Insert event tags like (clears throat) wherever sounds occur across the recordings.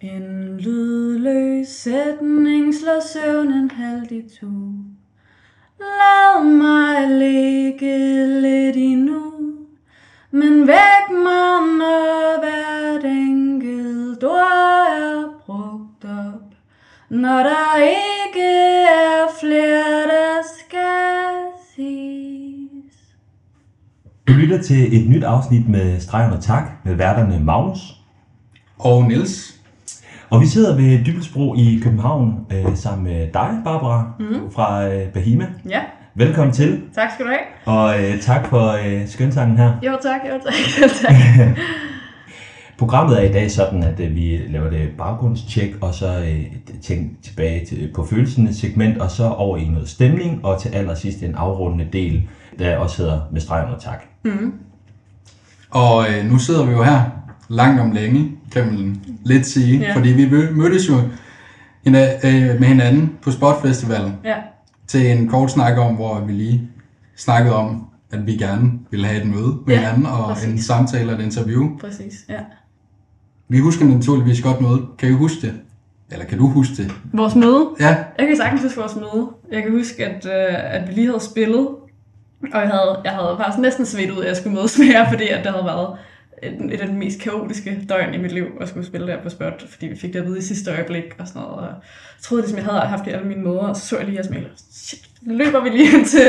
En lydløs sætning slår søvnen halvt i to. Lad mig ligge lidt endnu, men væk mig, når hvert enkelt ord er brugt op. Når der ikke er flere, der skal siges. Du lytter til et nyt afsnit med Stregen og Tak med værterne Magnus. Og Niels. Og vi sidder ved Dybelsbro i København øh, sammen med dig, Barbara, mm. fra øh, Bahima. Ja, Velkommen til, tak skal du have. og øh, tak for øh, skønsangen her. Jo tak, jo tak, jo (laughs) tak. Programmet er i dag sådan, at øh, vi laver det baggrundstjek, og så øh, tænk tilbage til, på følelserne segment, og så over i noget stemning, og til allersidst en afrundende del, der også hedder med stregen og tak. Og øh, nu sidder vi jo her langt om længe, kan man lidt sige. Ja. Fordi vi mø- mødtes jo øh, med hinanden på Spot Festivalen Ja, til en kort snak om, hvor vi lige snakkede om, at vi gerne ville have et møde med Ja, hinanden, og præcis. en samtale og et interview. præcis. Ja. Vi husker naturligvis godt mødet. Kan I huske det? Eller kan du huske det? Vores møde. Ja, Jeg kan sagtens huske vores møde. Jeg kan huske, at, øh, at vi lige havde spillet, og jeg havde, jeg havde faktisk næsten svedt ud, at jeg skulle mødes med jer, fordi at det havde været et, af de mest kaotiske døgn i mit liv, at skulle spille der på Spot, fordi vi fik det at vide i sidste øjeblik og sådan noget. Og jeg troede ligesom, jeg havde haft det i alle mine måder, og så så jeg lige jeres mail, shit, løber vi lige hen til,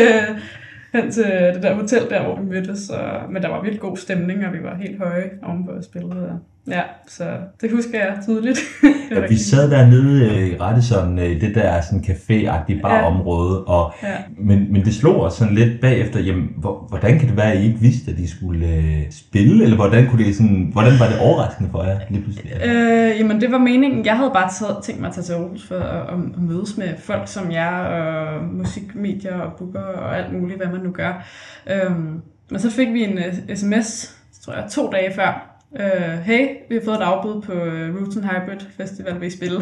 hen til det der hotel der, hvor vi mødtes. Og, men der var virkelig god stemning, og vi var helt høje ovenpå at spille. Og, ja, så det husker jeg tydeligt. (laughs) Ja, vi sad dernede øh, i rette sådan, øh, det der sådan café-agtige barområde, og, Ja. men, men det slog os sådan lidt bagefter, jamen, hvor, hvordan kan det være, at I ikke vidste, at I skulle øh, spille, eller hvordan, kunne det sådan, hvordan var det overraskende for jer lige pludselig? Øh, jamen, det var meningen. Jeg havde bare taget, tænkt mig at tage til Aarhus for at, at, at mødes med folk som jer, og musikmedier og booker og alt muligt, hvad man nu gør. Øhm, men så fik vi en uh, sms, tror jeg, to dage før. Øh, hey, vi har fået et afbud på uh, Roots and Hybrid Festival, vil I spille?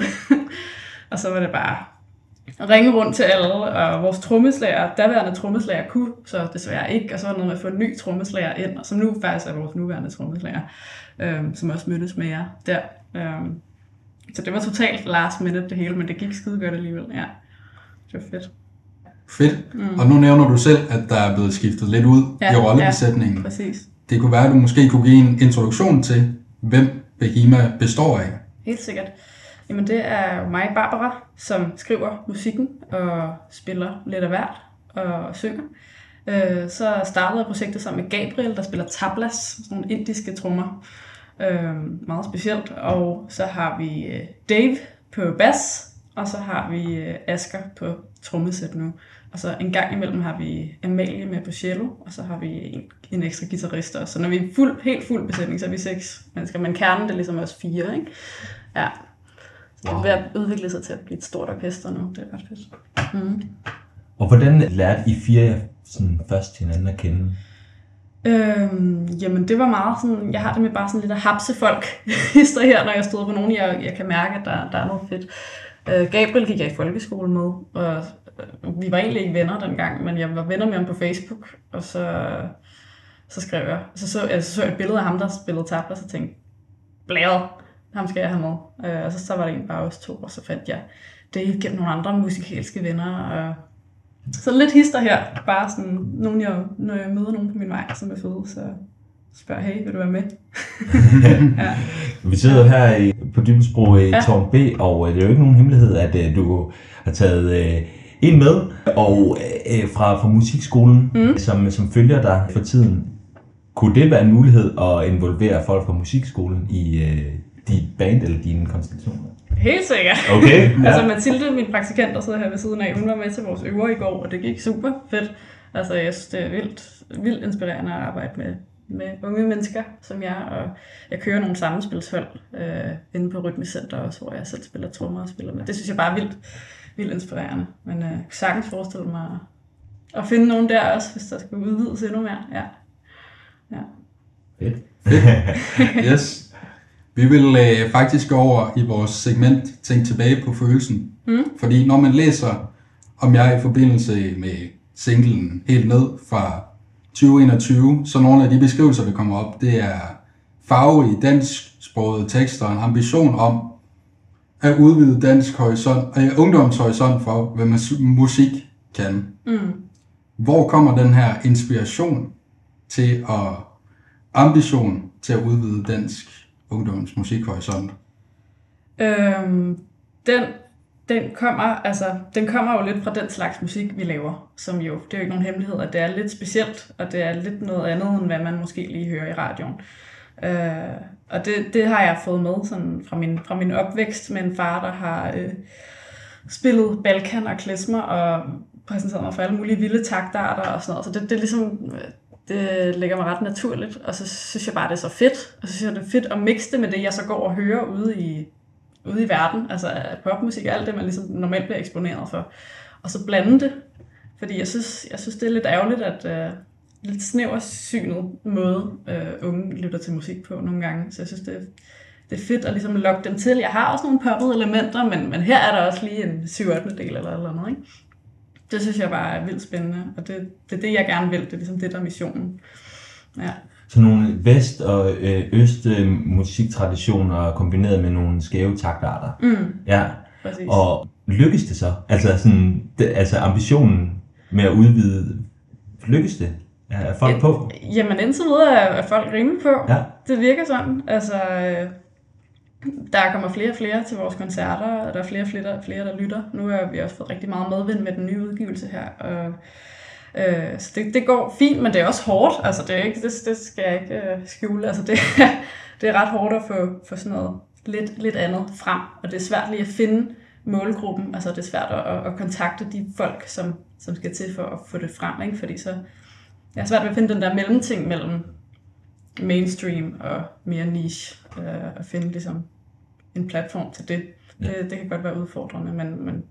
(laughs) og så var det bare at ringe rundt til alle, og vores trommeslager, daværende trommeslager kunne så desværre ikke, og så var det noget med at få en ny trommeslager ind, og som nu faktisk er vores nuværende trommeslager, øhm, som også mødtes med jer der. Øhm, så det var totalt last minute det hele, men det gik skide godt alligevel, ja. Det var fedt. fedt. Mm. Og nu nævner du selv, at der er blevet skiftet lidt ud Ja, i rollebesætningen. Præcis. Det kunne være, at du måske kunne give en introduktion til, hvem Behima består af. Helt sikkert. Jamen det er jo mig, Barbara, som skriver musikken og spiller lidt af hvert og synger. Øh, så startede jeg projektet sammen med Gabriel, der spiller tablas, sådan nogle indiske trommer. Øh, meget specielt. Og så har vi øh, Dave på bas, og så har vi øh, Asker på trommesæt nu. Og så en gang imellem har vi Amalie med på cello, og så har vi en, en ekstra guitarist også. Så når vi er fuld, helt fuld besætning, så er vi seks mennesker. Men kernen det er ligesom også fire, ikke? Ja. Så det er ved at udvikle sig til at blive et stort orkester nu. Det er ret fedt. Mm. Og hvordan lærte I fire sådan først hinanden at kende? Øhm, jamen det var meget sådan, jeg har det med bare sådan lidt at hapse folk hister her, når jeg stod på nogen, jeg, jeg kan mærke, at der, der er noget fedt. Øh, Gabriel gik jeg i folkeskole med, og øh, vi var egentlig ikke venner dengang, men jeg var venner med ham på Facebook, og så, så skrev jeg, så så, altså, så, jeg et billede af ham, der spillede tab, og så tænkte blæret, ham skal jeg have med. Øh, og så, så var det en bare os to, og så fandt jeg det gennem nogle andre musikalske venner, og så lidt hister her, bare sådan, nogen jeg, når jeg møder nogen på min vej, som er fede, så spørger, hey, vil du være med? (laughs) ja. Vi sidder jo her i, på Dybelsbro i ja. Ja. Tårn B, og øh, det er jo ikke nogen hemmelighed, at øh, du har taget øh, en med, og fra, fra musikskolen, mm. som, som følger dig for tiden. Kunne det være en mulighed at involvere folk fra musikskolen i øh, dit band eller dine konstellationer? Helt sikkert. Okay, Ja. (laughs) Altså ja. Mathilde, min praktikant, der sidder her ved siden af, hun var med til vores øver i går, og det gik super fedt. Altså, jeg synes, det er vildt, vildt inspirerende at arbejde med, med unge mennesker som jeg, og jeg kører nogle sammenspilshold øh, inde på Rytmecenter også, hvor jeg selv spiller trommer og spiller med. Det synes jeg bare er vildt, vildt inspirerende. Men øh, jeg kan sagtens forestille mig at, finde nogen der også, hvis der skal udvides endnu mere. Ja. ja. Fedt. (laughs) Yes. Vi vil øh, faktisk gå over i vores segment Tænk tilbage på følelsen. Mm. Fordi når man læser om jeg i forbindelse med singlen helt ned fra 2021, så nogle af de beskrivelser, der kommer op, det er farverige dansksprogede tekster og en ambition om at udvide dansk horisont, øh, ungdomshorisont for, hvad man musik kan. Mm. Hvor kommer den her inspiration til at ambition til at udvide dansk ungdoms musikhorisont? Øhm, den, den, kommer, altså, den kommer jo lidt fra den slags musik, vi laver, som jo, det er jo ikke nogen hemmelighed, at det er lidt specielt, og det er lidt noget andet, end hvad man måske lige hører i radioen. Øh, og det, det har jeg fået med sådan fra, min, fra min opvækst med en far, der har øh, spillet Balkan og klesmer og præsenteret mig for alle mulige vilde taktarter og sådan noget. Så det, det er ligesom, det ligger mig ret naturligt, og så synes jeg bare, det er så fedt. Og så synes jeg, det er fedt at mixe det med det, jeg så går og hører ude i, ude i verden. Altså popmusik og alt det, man ligesom normalt bliver eksponeret for. Og så blande det. Fordi jeg synes, jeg synes det er lidt ærgerligt, at uh, lidt snæversynet måde, uh, unge lytter til musik på nogle gange. Så jeg synes, det er, det er fedt at ligesom lokke dem til. Jeg har også nogle poppede elementer, men, men her er der også lige en 7 8 del eller eller andet. Ikke? Det synes jeg bare er vildt spændende, og det, det er det, jeg gerne vil. Det er ligesom det, der er missionen. Ja. Så nogle vest- og øh, øst øh, musiktraditioner kombineret med nogle skæve taktarter. Mm, Ja, præcis. og lykkes det så? Altså, sådan, det, altså ambitionen med at udvide, lykkes det? Er folk på? Jamen indtil videre er, er folk rimelig på. Ja. Det virker sådan. Altså, øh, der kommer flere og flere til vores koncerter, og der er flere og flere, der, flere, der lytter. Nu har vi også fået rigtig meget medvind med den nye udgivelse her. Og, øh, så det, det går fint, men det er også hårdt. Altså, det, er ikke, det, det skal jeg ikke øh, skjule. Altså, det, (laughs) det er ret hårdt at få, få sådan noget lidt, lidt andet frem. Og det er svært lige at finde målgruppen. Altså, det er svært at, at, kontakte de folk, som, som skal til for at få det frem. Ikke? Fordi så, jeg har svært ved at finde den der mellemting mellem mainstream og mere niche. Øh, at finde ligesom en platform til det. Det, det kan godt være udfordrende, men, men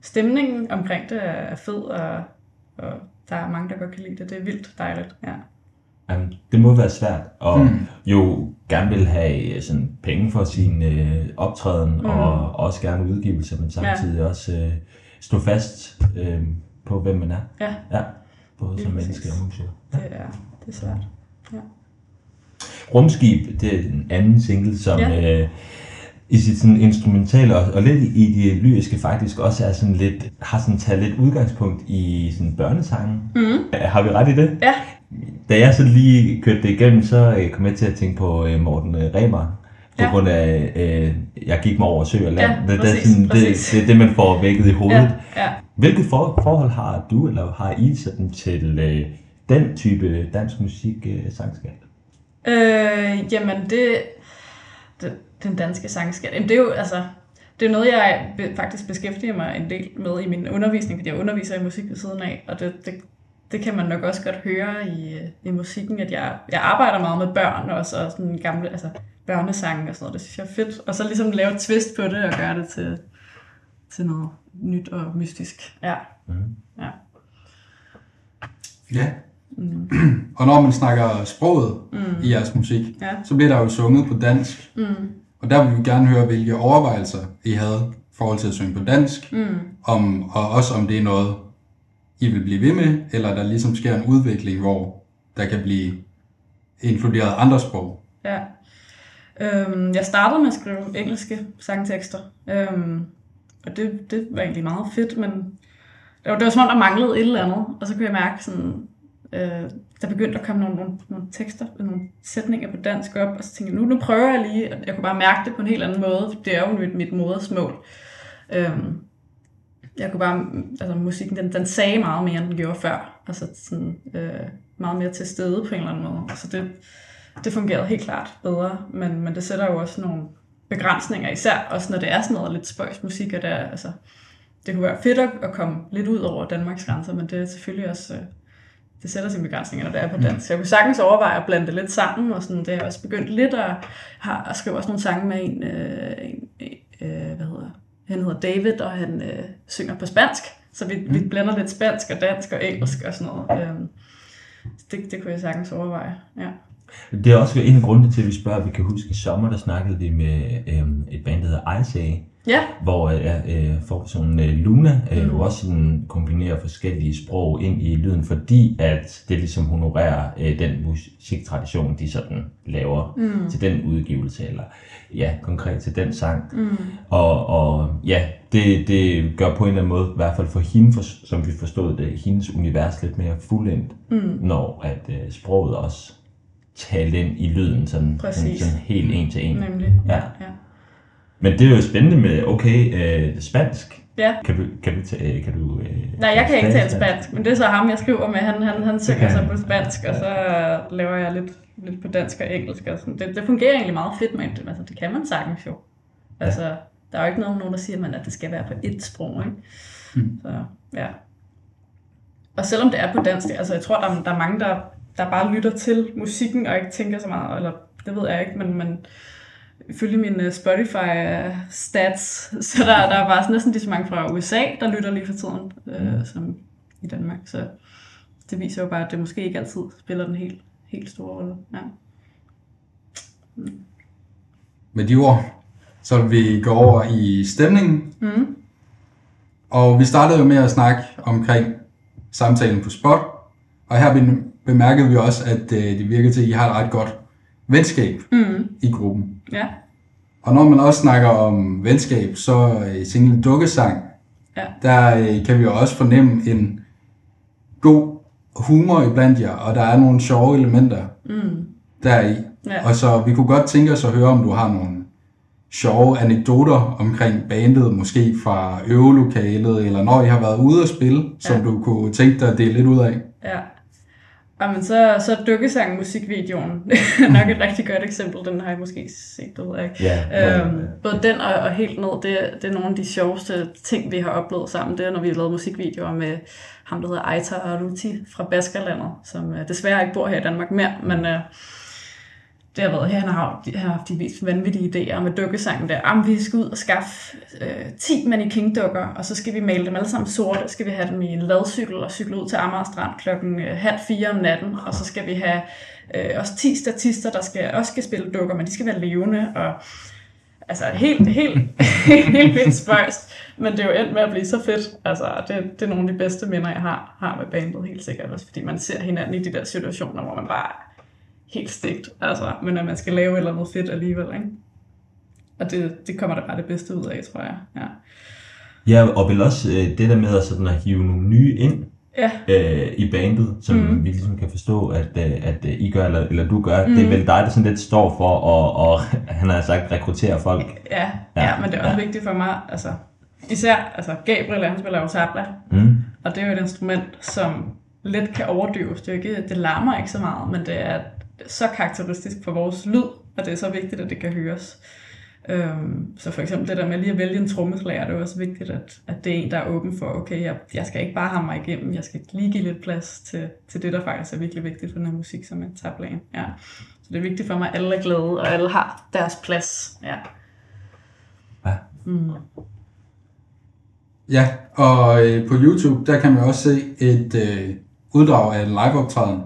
stemningen omkring det er fed, og, og der er mange, der godt kan lide det. Det er vildt dejligt, ja. Jamen, det må være svært, og Mm. jo gerne vil have øh, sådan, penge for sin øh, optræden, mm. og også gerne udgivelse, men samtidig ja. også øh, stå fast øh, på, hvem man er. Ja, Ja, både Lige som præcis. menneske og musiker. det er, det er svært. Rumskib, det er den anden single, som Ja. øh, i sit sådan instrumentale og, og lidt i det lyriske faktisk også er sådan lidt, har sådan taget lidt udgangspunkt i sådan børnesange. Mm. Har vi ret i det? Ja, Da jeg så lige kørte det igennem, så øh, kom jeg til at tænke på øh, Morten øh, Remer. På Ja. grund af, øh, jeg gik mig over sø og land. Ja, det, det, præcis, sådan, det, det er det, man får vækket i hovedet. ja, ja. Hvilke for, forhold har du, eller har I sådan til øh, den type dansk musik øh, sangskab? Øh, jamen, det, det, den danske sangskat, jamen det er jo, altså, det er noget, jeg faktisk beskæftiger mig en del med i min undervisning, fordi jeg underviser i musik ved siden af, og det, det, det kan man nok også godt høre i, øh, i musikken, at jeg, jeg arbejder meget med børn også, og sådan gamle, altså børnesange og sådan noget, det synes jeg er fedt. Og så ligesom lave et twist på det og gøre det til, til noget nyt og mystisk. Ja. Mm. ja. Ja. Mm. (clears throat) Og når man snakker sproget Mm. i jeres musik, Ja. så bliver der jo sunget på dansk. Mm. Og der vil vi gerne høre, hvilke overvejelser I havde i forhold til at synge på dansk, Mm. om, og også om det er noget, I vil blive ved med, eller der ligesom sker en udvikling, hvor der kan blive inkluderet andre sprog. Ja. Øhm, jeg startede med at skrive engelske sangtekster, øhm, og det, det var egentlig meget fedt, men det var, det var som om, der manglede et eller andet, og så kunne jeg mærke sådan, øh, der begyndte at komme nogle, nogle, nogle tekster, nogle sætninger på dansk op, og så tænkte jeg, nu, nu prøver jeg lige, og jeg kunne bare mærke det på en helt anden måde, for det er jo mit, mit modersmål. Øhm, jeg kunne bare, altså musikken, den, den sagde meget mere, end den gjorde før, altså sådan, øh, meget mere til stede på en eller anden måde, så det, det fungerede helt klart bedre, men, men det sætter jo også nogle begrænsninger, især også når det er sådan noget lidt spøjs musik, og det, er, altså, det kunne være fedt at, komme lidt ud over Danmarks grænser, men det er selvfølgelig også, øh, det sætter sine begrænsninger, når det er på dansk. Så jeg kunne sagtens overveje at blande det lidt sammen, og sådan, det har jeg også begyndt lidt at, har, at skrive også nogle sange med en, øh, en øh, hvad hedder, han hedder David, og han øh, synger på spansk, så vi, mm. vi blander lidt spansk og dansk og engelsk og sådan noget. Øh, det, det kunne jeg sagtens overveje, ja. Det er også en af grundene til, at vi spørger, at vi kan huske, i sommer, der snakkede vi med øhm, et band, der hedder Ice Ja, hvor øh, ja, øh, forpersonen øh, Luna øh, jo også sådan kombinerer forskellige sprog ind i lyden, fordi at det ligesom honorerer øh, den musiktradition, de sådan laver mm. til den udgivelse, eller ja, konkret til den sang. Mm. Og, og ja, det, det gør på en eller anden måde, i hvert fald for hende, for, som vi forstod det, hendes univers lidt mere fuldendt, mm. når at øh, sproget også talte ind i lyden, sådan, sådan, Præcis. sådan helt en til en. nemlig. Ja. ja. Men det er jo spændende med, okay, øh, spansk. ja. Kan du, kan du, ta- øh, kan du øh, Nej, jeg kan ikke tale spansk, men det er så ham, jeg skriver med. Han, han, han synger så på spansk, og så laver jeg lidt, lidt på dansk og engelsk. Og sådan. Det, det fungerer egentlig meget fedt med det. Altså, det kan man sagtens jo. Altså, der er jo ikke nogen, nogen der siger, man, at det skal være på ét sprog. Ikke? Mm. Så, ja. Og selvom det er på dansk, altså jeg tror, der er, der er mange, der, der bare lytter til musikken og ikke tænker så meget, eller det ved jeg ikke, men, men ifølge mine øh, Spotify-stats, så der, der er bare sådan næsten lige så mange fra USA, der lytter lige for tiden, øh, som i Danmark. Så det viser jo bare, at det måske ikke altid spiller den helt, helt store rolle. Ja. Med de ord, så vil vi gå over i stemningen. Mm. Og vi startede jo med at snakke omkring samtalen på spot. Og her be- bemærkede vi også, at øh, det virker til, at I har et ret godt venskab Mm. i gruppen. Ja. Og når man også snakker om venskab, så i single dukkesang, Ja. der øh, kan vi jo også fornemme en god humor iblandt jer, og der er nogle sjove elementer Mm. deri. Ja. Og så vi kunne godt tænke os at høre, om du har nogle sjove anekdoter omkring bandet, måske fra øvelokalet, eller når I har været ude at spille, som Ja. du kunne tænke dig at dele lidt ud af. Ja. Jamen, så, så dukkesang musikvideoen (laughs) nok et rigtig godt eksempel. Den har jeg måske set, det ved jeg ikke. Ja, Øhm, både den og, og helt ned, det, er- det er nogle af de sjoveste ting, vi har oplevet sammen. Det er, når vi har lavet musikvideoer med ham, der hedder Aita Aruti fra Baskerlandet, som øh, desværre ikke bor her i Danmark mere, men øh, det har været her, han har, han har haft de mest vanvittige idéer med dukkesangen der. Jamen, vi skal ud og skaffe øh, 10 mannequin-dukker, og så skal vi male dem alle sammen sorte, så skal vi have dem i en ladcykel og cykle ud til Amager Strand klokken øh, halv fire om natten, og så skal vi have øh, også 10 statister, der skal, også skal spille dukker, men de skal være levende, og altså helt, helt, (laughs) helt vildt spøjst, men det er jo endt med at blive så fedt. Altså, det, det er nogle af de bedste minder, jeg har, har med bandet, helt sikkert, også fordi man ser hinanden i de der situationer, hvor man bare helt stegt, altså, men at man skal lave et eller andet fedt alligevel, ikke? Og det, det kommer der bare det bedste ud af, tror jeg. Ja, Ja, og vel også øh, det der med at, sådan at hive nogle nye ind ja, øh, i bandet, som Mhm. mm. vi ligesom kan forstå, at, øh, at øh, I gør, eller, eller du gør. Mm. Det er vel dig, der sådan lidt står for at, og, (laughs) han har sagt, rekruttere folk. ja, ja, ja men det er også ja. vigtigt for mig, altså, især, altså Gabriel, han spiller jo tabla, Mm. Og det er jo et instrument, som let kan overdøves. Det, er ikke, det larmer ikke så meget, men det er så karakteristisk for vores lyd, og det er så vigtigt, at det kan høres. Øhm, så for eksempel det der med lige at vælge en trommeslager, det er også vigtigt, at, at det er en, der er åben for, okay, jeg, jeg skal ikke bare have mig igennem, jeg skal lige give lidt plads til, til det, der faktisk er virkelig vigtigt for den her musik, som er tablaen. Ja. Så det er vigtigt for mig, at alle er glade, og alle har deres plads. Ja. Ja. Mm. Ja, og øh, på YouTube, der kan man også se et øh, uddrag af en liveoptræden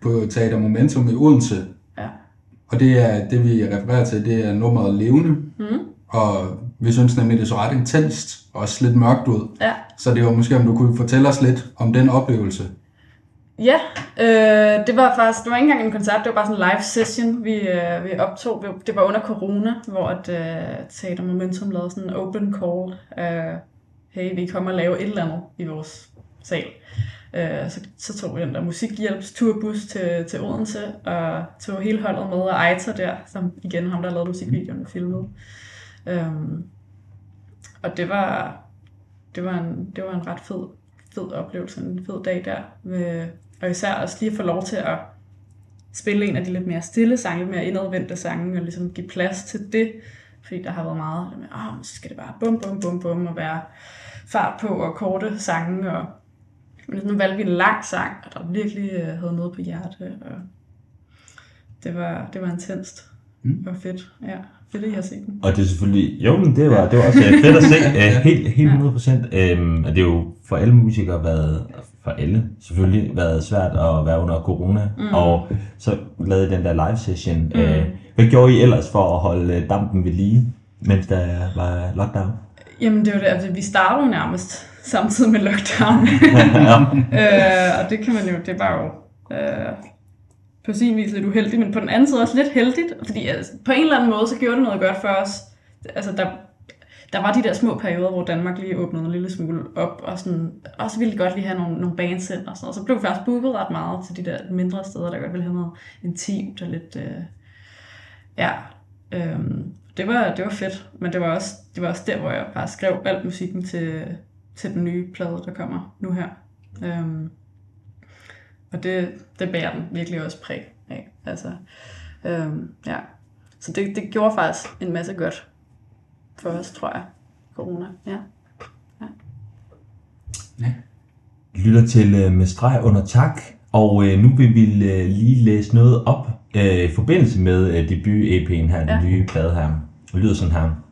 på Teater Momentum i Odense. Ja. Og det er det, vi refererer til, det er nummeret Levende. Mm. Og vi synes nemlig, det så ret intenst og også lidt mørkt ud. Ja. Så det var måske, om du kunne fortælle os lidt om den oplevelse. Ja, øh, det var faktisk, det var ikke engang en koncert, det var bare sådan en live session, vi, øh, vi optog. Det var under corona, hvor at, øh, Teater Momentum lavede sådan en open call. Øh, hey, vi kommer og lave et eller andet i vores sal. Øh, så, så tog vi den der musikhjælpsturbus til, til Odense, og tog hele holdet med, og Aita der, som igen ham, der lavede musikvideoen, filmet. Øhm, og det var, det var, en, det var en ret fed, fed oplevelse, en fed dag der. Med, og især også lige at få lov til at spille en af de lidt mere stille sange, lidt mere indadvendte sange, og ligesom give plads til det. Fordi der har været meget med, åh, oh, så skal det bare bum, bum, bum, bum, og være fart på, og korte sange, og men nu valgte vi en lang sang, og der virkelig øh, havde noget på hjerte, og det var, det var intenst. Mm. Det var fedt, ja. Fedt, at I har set den. Og det er selvfølgelig, jo, men det var, det var også fedt at se, (laughs) øh, helt, helt 100 procent. Øhm, og det er jo for alle musikere været, for alle selvfølgelig, været svært at være under corona. Mm. Og så lavede I den der live session. Mm. Øh, hvad gjorde I ellers for at holde dampen ved lige? mens der var lockdown? Jamen det var det, altså vi startede nærmest samtidig med lockdown. (laughs) øh, og det kan man jo, det var jo øh, på sin vis lidt uheldigt, men på den anden side også lidt heldigt, fordi altså, på en eller anden måde, så gjorde det noget godt for os. Altså der, der var de der små perioder, hvor Danmark lige åbnede en lille smule op, og sådan, også ville godt lige have nogle, nogle bands ind, og sådan og så blev vi faktisk booket ret meget til de der mindre steder, der godt ville have noget intimt og lidt, øh, ja, øh, det var, det var fedt, men det var, også, det var også der, hvor jeg bare skrev alt musikken til, til den nye plade, der kommer nu her. Øhm, og det, det bærer den virkelig også præg af. Altså, øhm, ja. Så det, det gjorde faktisk en masse godt for os, tror jeg, corona. Ja. ja. ja. Lytter til uh, med streg under tak, og uh, nu vil vi uh, lige læse noget op uh, i forbindelse med uh, debut-EP'en her, ja. den nye plade her. Det lyder sådan her.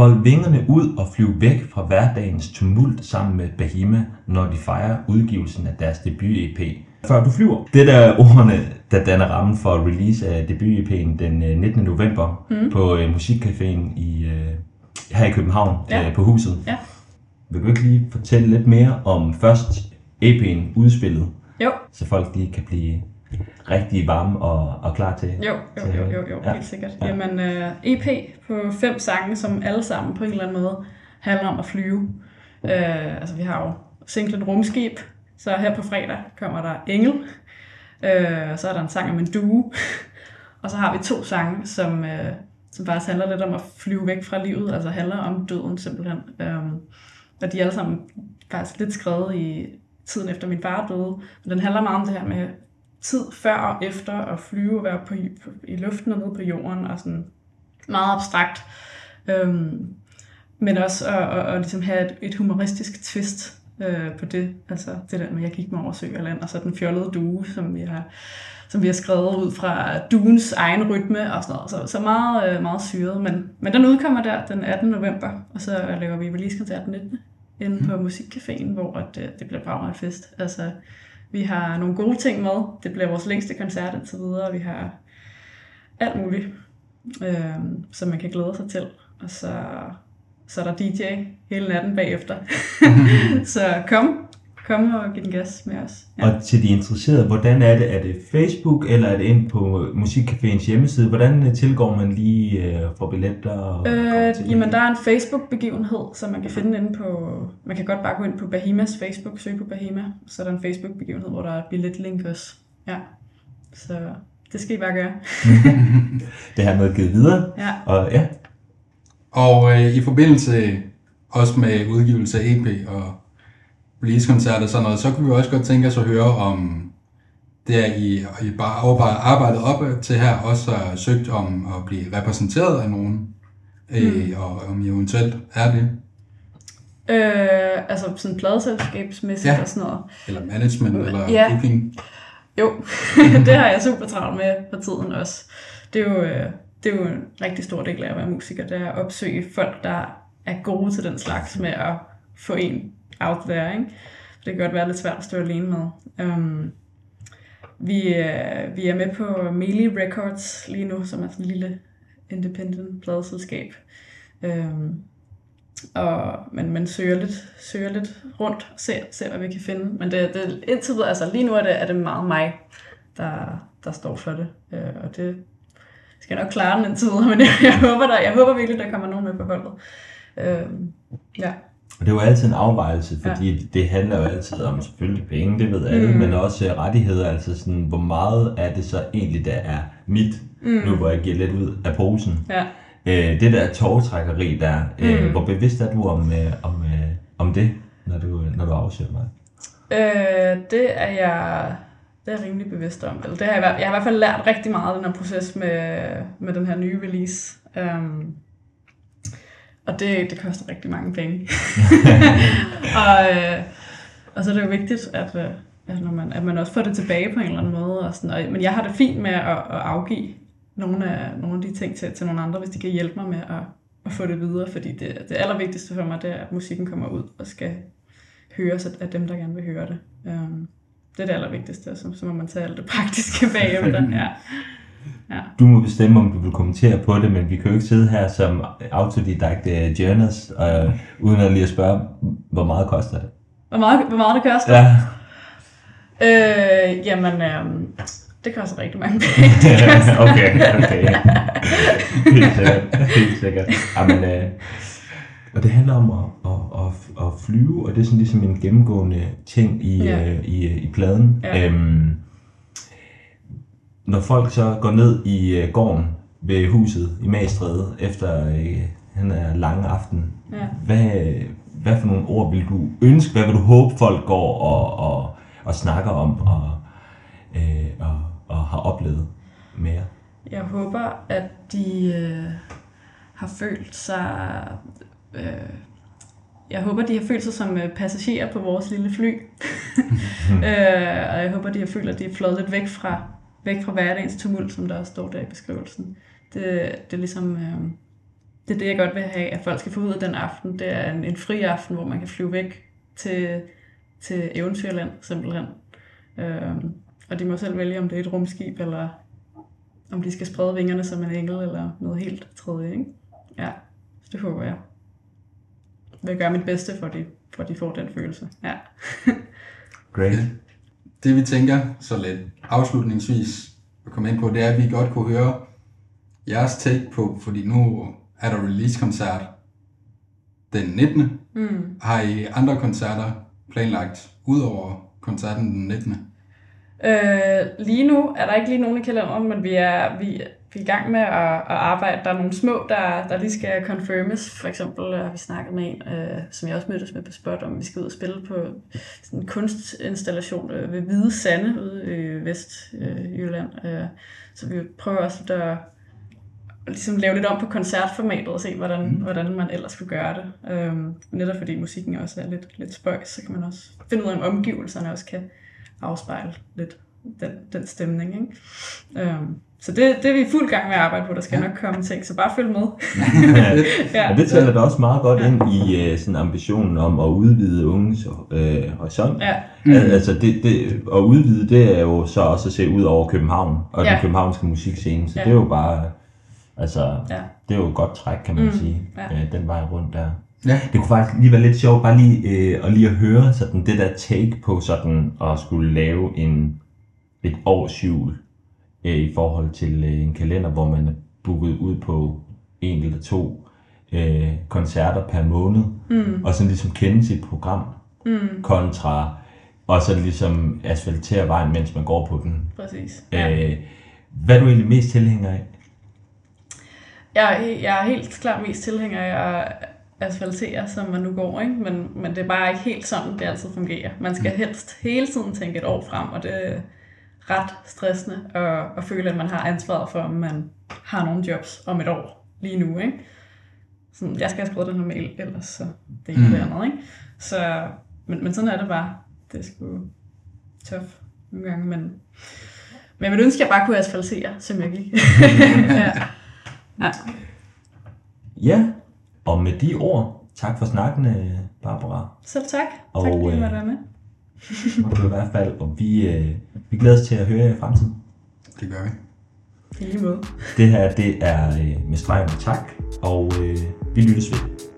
Fold vingerne ud og flyv væk fra hverdagens tumult sammen med Bahima, når de fejrer udgivelsen af deres debut-EP. Før du flyver. Det der ordene, der danner rammen for release af debut-EP'en den 19. november mm. på uh, Musikcaféen i, uh, her i København ja. uh, på huset. Ja. Vil du ikke lige fortælle lidt mere om først EP'en udspillet? Jo. Så folk lige kan blive rigtig varme og, og klar til. Jo, jo, jo, jo, jo ja. helt sikkert. Ja. Jamen, øh, EP på fem sange, som alle sammen på en eller anden måde handler om at flyve. Uh, altså, vi har jo singlen Rumskib, så her på fredag kommer der Engel, uh, så er der en sang om en due, (laughs) og så har vi to sange, som, uh, som faktisk handler lidt om at flyve væk fra livet, altså handler om døden simpelthen. Um, og de er alle sammen faktisk lidt skrevet i tiden efter min far døde, men den handler meget om det her med tid før og efter at flyve og være på, i luften og nede på jorden og sådan meget abstrakt. Øhm, men også at, at, at ligesom have et, et humoristisk twist øh, på det. Altså det der med, at jeg gik mig over sø og land, og så den fjollede due, som vi har, som vi har skrevet ud fra duens egen rytme og sådan noget. Så, så meget, øh, meget syret. Men, men den udkommer der den 18. november, og så laver vi release-koncert den 19. inde mm. på Musikcaféen, hvor at, øh, det bliver bare en fest. Altså, vi har nogle gode ting med. Det bliver vores længste koncert indtil videre. Vi har alt muligt, øh, som man kan glæde sig til. Og så, så er der DJ hele natten bagefter. (laughs) så kom, kom og giv den gas med os. Ja. Og til de interesserede, hvordan er det? Er det Facebook, eller er det ind på Musikcaféens hjemmeside? Hvordan øh, tilgår man lige øh, for billetter? Og øh, jamen, der er en Facebook-begivenhed, som man kan finde inde på... Man kan godt bare gå ind på Bahimas Facebook, søge på Bahima. Så er der en Facebook-begivenhed, hvor der er et billetlink også. Ja, så det skal I bare gøre. (laughs) det har noget givet videre. Ja. Og, ja. og øh, i forbindelse også med udgivelse af EP og release-koncert og sådan noget, så kunne vi også godt tænke os at høre om det, er I, I bare arbejdet op til her, også har søgt om at blive repræsenteret af nogen, mm. øh, og om I eventuelt er det. Øh, altså sådan pladeselskabsmæssigt ja. og sådan noget. Eller management, øh, eller ja. booking. Jo, (laughs) det har jeg super travlt med på tiden også. Det er jo, øh, det er jo en rigtig stor del af at være musiker, det er at opsøge folk, der er gode til den slags med at få en out there, ikke? Det kan godt være lidt svært at stå alene med. Um, vi, uh, vi er med på Melee Records lige nu, som er sådan en lille independent pladeselskab. Um, og, men man søger lidt, søger lidt rundt og ser, ser, hvad vi kan finde. Men det, det, indtil videre, altså lige nu er det, er det meget mig, der, der står for det. Uh, og det skal jeg nok klare den indtil videre, (laughs) men jeg, jeg, håber, der, jeg håber virkelig, der kommer nogen med på holdet. Uh, ja. Og det er jo altid en afvejelse, fordi ja. det handler jo altid om selvfølgelig penge, det ved alle, mm. men også øh, rettigheder, altså sådan, hvor meget er det så egentlig, der er mit, mm. nu hvor jeg giver lidt ud af posen. Ja. Øh, det der tårtrækkeri der, øh, mm. hvor bevidst er du om, øh, om, øh, om det, når du, når du afsøger mig? Øh, det er jeg det er jeg rimelig bevidst om. Eller det har jeg, jeg har i hvert fald lært rigtig meget af den her proces med, med den her nye release. Um, og det, det koster rigtig mange penge. (laughs) og, øh, og så er det jo vigtigt, at, øh, at, når man, at man også får det tilbage på en eller anden måde. Og sådan, og, men jeg har det fint med at, at afgive nogle af, nogle af de ting til, til nogle andre, hvis de kan hjælpe mig med at, at få det videre. Fordi det, det allervigtigste for mig, det er, at musikken kommer ud og skal høres af dem, der gerne vil høre det. Um, det er det allervigtigste, så, så må man tage alt det praktiske bagefter. (laughs) Ja. Ja. Du må bestemme, om du vil kommentere på det, men vi kan jo ikke sidde her som autodidakte journalists, øh, uden at lige at spørge, hvor meget koster det? Hvor meget, hvor meget det koster? Ja. Øh, jamen, øh, det koster rigtig mange penge. (laughs) okay, okay. Helt sikkert. Helt sikkert. Jamen, øh, og det handler om at, at, at, at flyve, og det er sådan ligesom en gennemgående ting i, Ja. ja. øh, i, i pladen. Ja. Øhm, når folk så går ned i øh, gården ved huset i Magstræde efter øh, den her lange aften, Ja. hvad, hvad for nogle ord vil du ønske, hvad vil du håbe folk går og, og, og snakker om og, øh, og, og har oplevet mere? Jeg håber, at de øh, har følt sig... Øh, jeg håber, de har følt sig som øh, passagerer på vores lille fly. (laughs) øh, og jeg håber, de har følt, at de er flået lidt væk fra, væk fra hverdagens tumult, som der også står der i beskrivelsen. Det, det er ligesom... Øh, det er det, jeg godt vil have, at folk skal få ud af den aften. Det er en, en fri aften, hvor man kan flyve væk til, til Eventyrland, simpelthen. Øh, og de må selv vælge, om det er et rumskib, eller om de skal sprede vingerne som en engel, eller noget helt tredje, ikke? Ja, så det håber jeg. Jeg vil gøre mit bedste, for at de, for at de får den følelse. Ja. (laughs) Great. Det vi tænker så lidt afslutningsvis at komme ind på, det er, at vi godt kunne høre jeres take på, fordi nu er der release-koncert den 19. Mm. Har I andre koncerter planlagt ud over koncerten den 19. Øh, lige nu er der ikke lige nogen i kalenderen, men vi er, vi, i gang med at, at arbejde. Der er nogle små, der, der lige skal confirmes. For eksempel har vi snakket med en, øh, som jeg også mødtes med på Spot, om vi skal ud og spille på sådan en kunstinstallation øh, ved Hvide Sande ude i Vestjylland. Øh, så vi prøver også lidt at ligesom lave lidt om på koncertformatet og se, hvordan, mm. hvordan man ellers skulle gøre det. Øhm, netop fordi musikken også er lidt, lidt spøjs, så kan man også finde ud af, om omgivelserne også kan afspejle lidt den, den stemning. Ikke? Øhm, så det, det er vi i fuld gang med at arbejde på. Der skal ja. nok komme ting, så bare følg med. (laughs) (laughs) ja, og det tæller da også meget godt ind i uh, sådan ambitionen om at udvide unges øh, horisont. Ja. Mm. Altså det, det, at udvide, det er jo så også at se ud over København og Ja. den københavnske musikscene. Så Ja. det er jo bare, altså, Ja. det er jo et godt træk, kan man Mm, sige, ja. øh, den vej rundt der. Ja. Det kunne faktisk lige være lidt sjovt, bare lige, øh, at lige at høre sådan, det der take på sådan at skulle lave en, et årsjul øh, i forhold til øh, en kalender, hvor man er booket ud på en eller to øh, koncerter per måned, mm. og sådan ligesom kende sit program, mm. kontra og så ligesom asfaltere vejen, mens man går på den. Præcis. Øh, hvad er du egentlig mest tilhænger af? Jeg, jeg er helt klart mest tilhænger af at asfaltere, som man nu går, ikke? Men, men det er bare ikke helt sådan, det altid fungerer. Man skal helst hele tiden tænke et år frem, og det ret stressende at, at føle, at man har ansvaret for, om man har nogle jobs om et år lige nu, ikke? Sådan, jeg skal have skrevet den her mail, ellers så det ene mm. det andet, ikke? Så, men, men sådan er det bare. Det er sgu tough nogle gange, men, men jeg ville ønske, at jeg bare kunne asfaltere, som jeg gik. (laughs) ja. Ja. Ja, og med de ord, tak for snakken, øh, Barbara. Selv tak. Og, tak fordi øh, måtte være med. I hvert fald, og vi, øh, vi glæder os til at høre jer i fremtiden. Det gør vi. I lige måde. Det her, det er øh, med streg tak, og øh, vi lyttes ved.